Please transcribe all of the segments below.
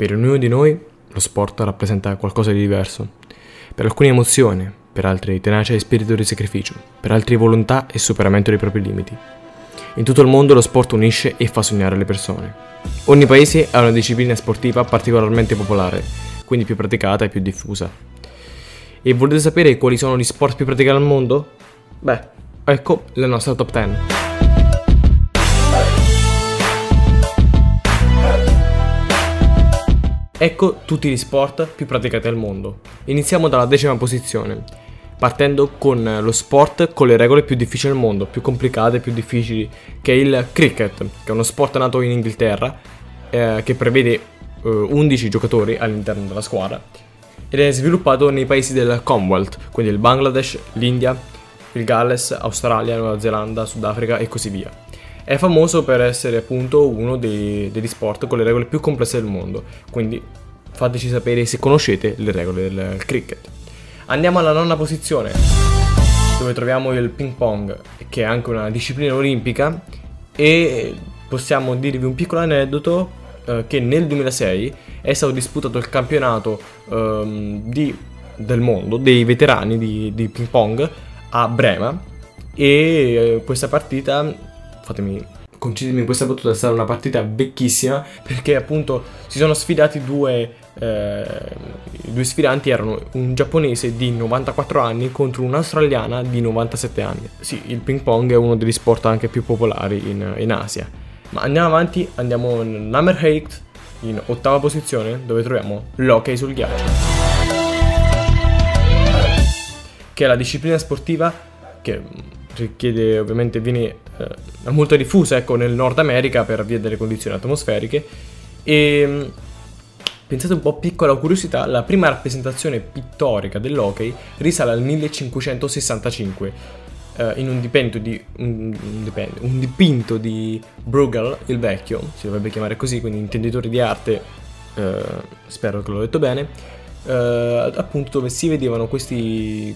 Per ognuno di noi lo sport rappresenta qualcosa di diverso. Per alcuni emozione, per altri tenacia e spirito di sacrificio, per altri volontà e superamento dei propri limiti. In tutto il mondo lo sport unisce e fa sognare le persone. Ogni paese ha una disciplina sportiva particolarmente popolare, quindi più praticata e più diffusa. E volete sapere quali sono gli sport più praticati al mondo? Beh, ecco la nostra top 10. Ecco tutti gli sport più praticati al mondo. Iniziamo dalla decima posizione, partendo con lo sport con le regole più difficili al mondo, più complicate, più difficili, che è il cricket, che è uno sport nato in Inghilterra, eh, che prevede eh, 11 giocatori all'interno della squadra, ed è sviluppato nei paesi del Commonwealth, quindi il Bangladesh, l'India, il Galles, Australia, Nuova Zelanda, Sudafrica e così via. È famoso per essere appunto uno dei, degli sport con le regole più complesse del mondo, quindi fateci sapere se conoscete le regole del cricket. Andiamo alla nona posizione, dove troviamo il ping pong, che è anche una disciplina olimpica, e possiamo dirvi un piccolo aneddoto eh, che nel 2006 è stato disputato il campionato ehm, di, del mondo dei veterani di, di ping pong a Brema. E eh, questa partita, fatemi concedimi questa battuta, è stata una partita vecchissima perché appunto si sono sfidati due, eh, due sfidanti, erano un giapponese di 94 anni contro un'australiana di 97 anni. Sì, il ping pong è uno degli sport anche più popolari in, in Asia. Ma andiamo avanti, andiamo nell'Hammerhake in ottava posizione dove troviamo l'hockey sul ghiaccio. Che è la disciplina sportiva che richiede ovviamente viene eh, molto diffusa ecco, nel Nord America per via delle condizioni atmosferiche. E mm, pensate un po' piccola curiosità la prima rappresentazione pittorica dell'hockey risale al 1565 eh, in un dipinto di un, un, un dipinto di Bruegel il vecchio si dovrebbe chiamare così quindi intenditori di arte eh, spero che l'ho detto bene Uh, appunto dove si vedevano questi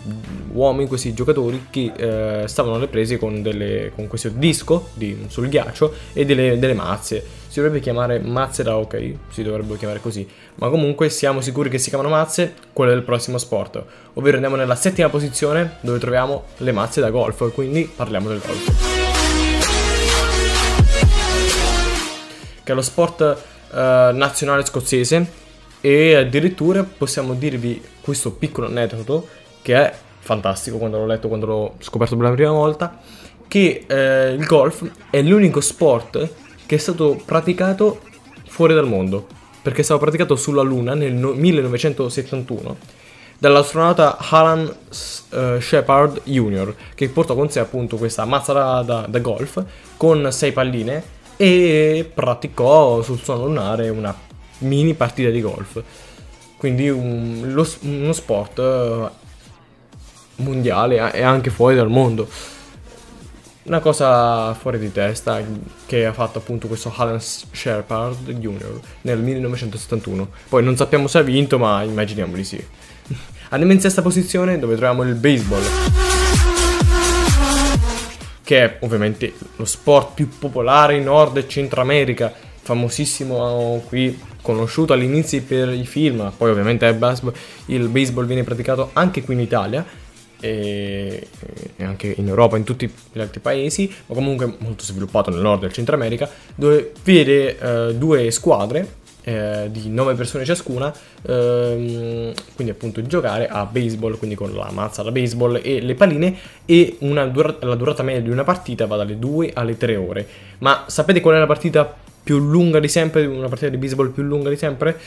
uomini, questi giocatori che uh, stavano alle prese con, delle, con questo disco di, sul ghiaccio e delle, delle, mazze. Si dovrebbe chiamare mazze da hockey, si dovrebbe chiamare così, ma comunque siamo sicuri che si chiamano mazze, quello del prossimo sport, ovvero andiamo nella settima posizione dove troviamo le mazze da golf, quindi parliamo del golf. Che è lo sport uh, nazionale scozzese e addirittura possiamo dirvi questo piccolo aneddoto che è fantastico quando l'ho letto, quando l'ho scoperto per la prima volta, che eh, il golf è l'unico sport che è stato praticato fuori dal mondo, perché è stato praticato sulla Luna nel no- 1971 dall'astronauta Alan uh, Shepard Jr., che portò con sé appunto questa mazza da, da, da golf con sei palline e praticò sul suolo lunare una mini partita di golf. Quindi un, lo, uno sport eh, mondiale e anche fuori dal mondo. Una cosa fuori di testa che ha fatto appunto questo Alan Shepard Jr. nel 1971. Poi non sappiamo se ha vinto, ma immaginiamo di sì. Andiamo in sesta posizione dove troviamo il baseball. Che è ovviamente lo sport più popolare in Nord e Centro America, famosissimo qui conosciuto all'inizio per i film, poi ovviamente il baseball viene praticato anche qui in Italia e anche in Europa, in tutti gli altri paesi, ma comunque molto sviluppato nel nord e nel centro America, dove vede eh, due squadre eh, di 9 persone ciascuna, ehm, quindi appunto giocare a baseball, quindi con la mazza da baseball e le palline e dura- la durata media di una partita va dalle 2 alle 3 ore. Ma sapete qual è la partita più lunga di sempre, una partita di baseball più lunga di sempre.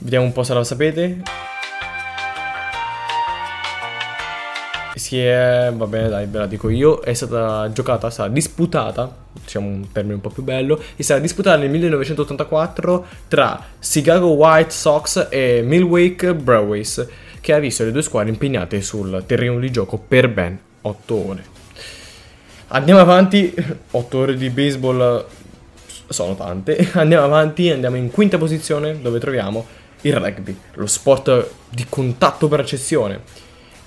Vediamo un po' se la sapete. Si è, va bene dai, ve la dico io, è stata giocata, stata disputata, diciamo un termine un po' più bello, è stata disputata nel 1984 tra Chicago White Sox e Milwaukee Brewers, che ha visto le due squadre impegnate sul terreno di gioco per ben 8 ore. Andiamo avanti, 8 ore di baseball sono tante. Andiamo avanti, andiamo in quinta posizione dove troviamo il rugby, lo sport di contatto per accezione.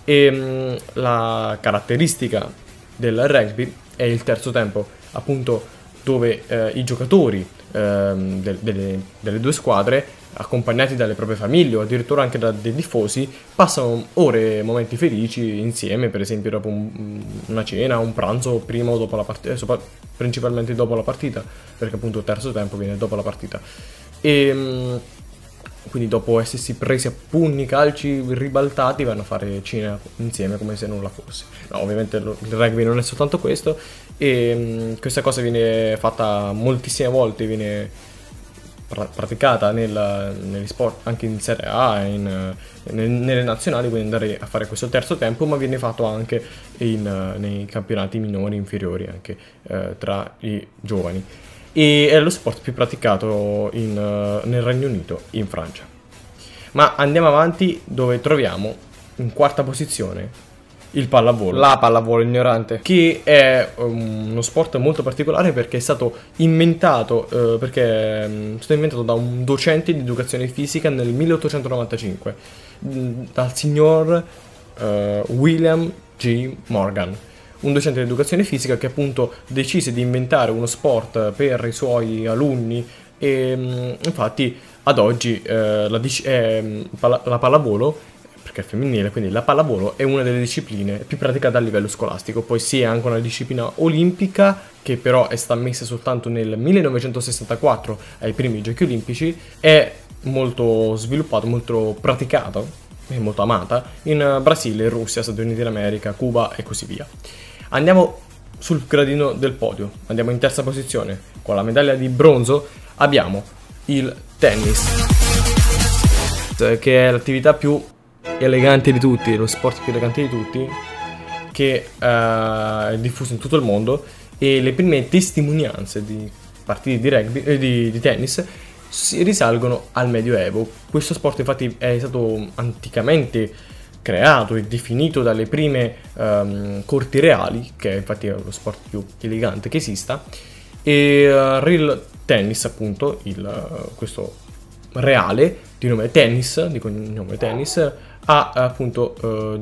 E mh, mm, la caratteristica del rugby è il terzo tempo, appunto dove eh, i giocatori ehm, de- delle, delle due squadre accompagnati dalle proprie famiglie o addirittura anche da dei tifosi, passano ore e momenti felici insieme, per esempio dopo un, una cena, un pranzo prima o dopo la partita, eh, principalmente dopo la partita, perché appunto il terzo tempo viene dopo la partita. E ehm, quindi dopo essersi presi a pugni, calci, ribaltati, vanno a fare cena insieme come se nulla fosse. No, ovviamente il rugby non è soltanto questo e um, questa cosa viene fatta moltissime volte, viene pra- praticata nel, negli sport anche in Serie A, in, nel, nelle nazionali, quindi andare a fare questo terzo tempo, ma viene fatto anche in, nei campionati minori, inferiori, anche uh, tra i giovani e è lo sport più praticato in, nel Regno Unito, in Francia. Ma andiamo avanti dove troviamo in quarta posizione il pallavolo. La pallavolo ignorante. Che è um, uno sport molto particolare perché è stato inventato, uh, perché um, è stato inventato da un docente di educazione fisica nel 1895, mm, dal signor uh, William G. Morgan un docente di educazione fisica che appunto decise di inventare uno sport per i suoi alunni e mm, infatti ad oggi eh, la, eh, la pallavolo perché è femminile, quindi la pallavolo è una delle discipline più praticate a livello scolastico. Poi sì, è anche una disciplina olimpica che però è stata messa soltanto nel 1964 ai primi giochi olimpici, è molto sviluppato, molto praticato e molto amata in Brasile, Russia, Stati Uniti d'America, Cuba e così via. Andiamo sul gradino del podio, andiamo in terza posizione. Con la medaglia di bronzo abbiamo il tennis, che è l'attività più elegante di tutti, lo sport più elegante di tutti, che uh, è diffuso in tutto il mondo e le prime testimonianze di partiti di, rugby, eh, di, di tennis risalgono al Medioevo. Questo sport infatti è stato anticamente creato e definito dalle prime um, corti reali, che infatti è lo sport più elegante che esista, e uh, Real Tennis, appunto, il, uh, questo reale di nome Tennis, di cognome Tennis, ha appunto uh,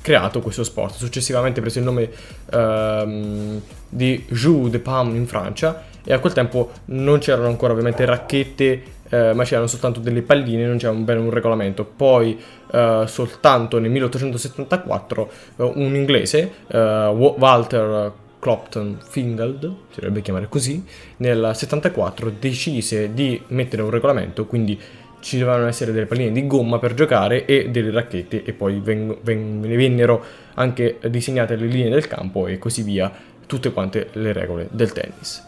creato questo sport. Successivamente ha preso il nome uh, di Jeux de Paume in Francia e a quel tempo non c'erano ancora ovviamente racchette eh, ma c'erano soltanto delle palline, non c'era un, bene un regolamento. Poi eh, soltanto nel 1874 eh, un inglese, eh, Walter Clopton Fingald, si dovrebbe chiamare così, nel 74 decise di mettere un regolamento, quindi ci dovevano essere delle palline di gomma per giocare e delle racchette e poi ven- ven- vennero anche disegnate le linee del campo e così via, tutte quante le regole del tennis.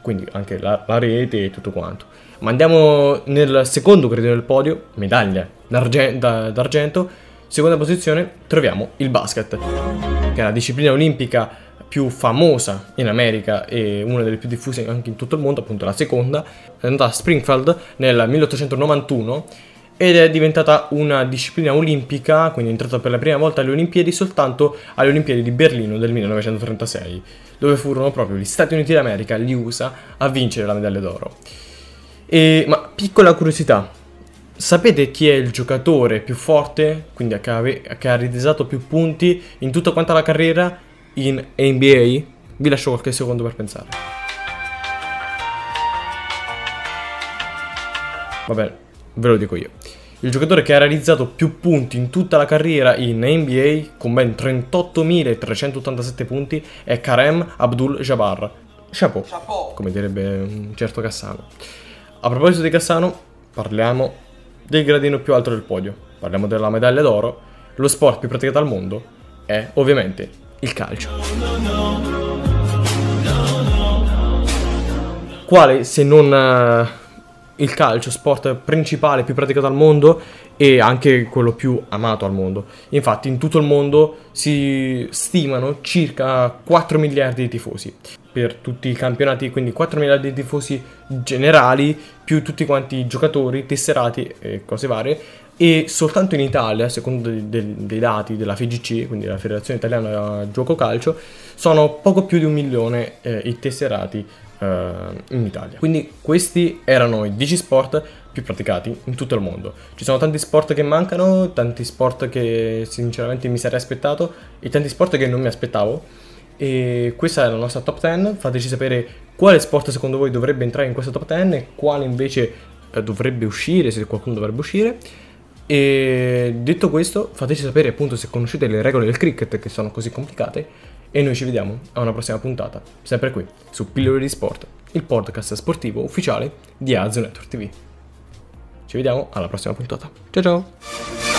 Quindi anche la, la rete e tutto quanto. Ma andiamo nel secondo gradino del podio, medaglia d'argento, d'argento. Seconda posizione troviamo il basket, che è la disciplina olimpica più famosa in America e una delle più diffuse anche in tutto il mondo, appunto la seconda, è andata a Springfield nel 1891 ed è diventata una disciplina olimpica, quindi è entrata per la prima volta alle Olimpiadi soltanto alle Olimpiadi di Berlino del 1936, dove furono proprio gli Stati Uniti d'America, gli USA, a vincere la medaglia d'oro. E, ma piccola curiosità, sapete chi è il giocatore più forte, quindi che ha, realizzato più punti in tutta quanta la carriera in NBA? Vi lascio qualche secondo per pensare. Vabbè, ve lo dico io. Il giocatore che ha realizzato più punti in tutta la carriera in NBA, con ben 38.387 punti, è Karem Abdul-Jabbar. Chapeau, Chapeau, come direbbe un certo Cassano. A proposito di Cassano, parliamo del gradino più alto del podio. Parliamo della medaglia d'oro. Lo sport più praticato al mondo è ovviamente il calcio. Quale se non uh, il calcio, sport principale più praticato al mondo e anche quello più amato al mondo. Infatti in tutto il mondo si stimano circa 4 miliardi di tifosi per tutti i campionati, quindi 4 miliardi di tifosi generali, più tutti quanti i giocatori, tesserati e cose varie. E soltanto in Italia, secondo dei, dei, dei dati della FIGC, quindi la Federazione Italiana Gioco Calcio, sono poco più di un milione eh, i tesserati eh, in Italia. Quindi questi erano i 10 sport più praticati in tutto il mondo. Ci sono tanti sport che mancano, tanti sport che sinceramente mi sarei aspettato e tanti sport che non mi aspettavo E questa è la nostra top 10. Fateci sapere quale sport secondo voi dovrebbe entrare in questa top 10 e quale invece eh, dovrebbe uscire, se qualcuno dovrebbe uscire. E detto questo, fateci sapere appunto se conoscete le regole del cricket che sono così complicate. E noi ci vediamo a una prossima puntata, sempre qui, su Pillole di Sport, il podcast sportivo ufficiale di Azio Network TV. Ci vediamo alla prossima puntata. Ciao ciao!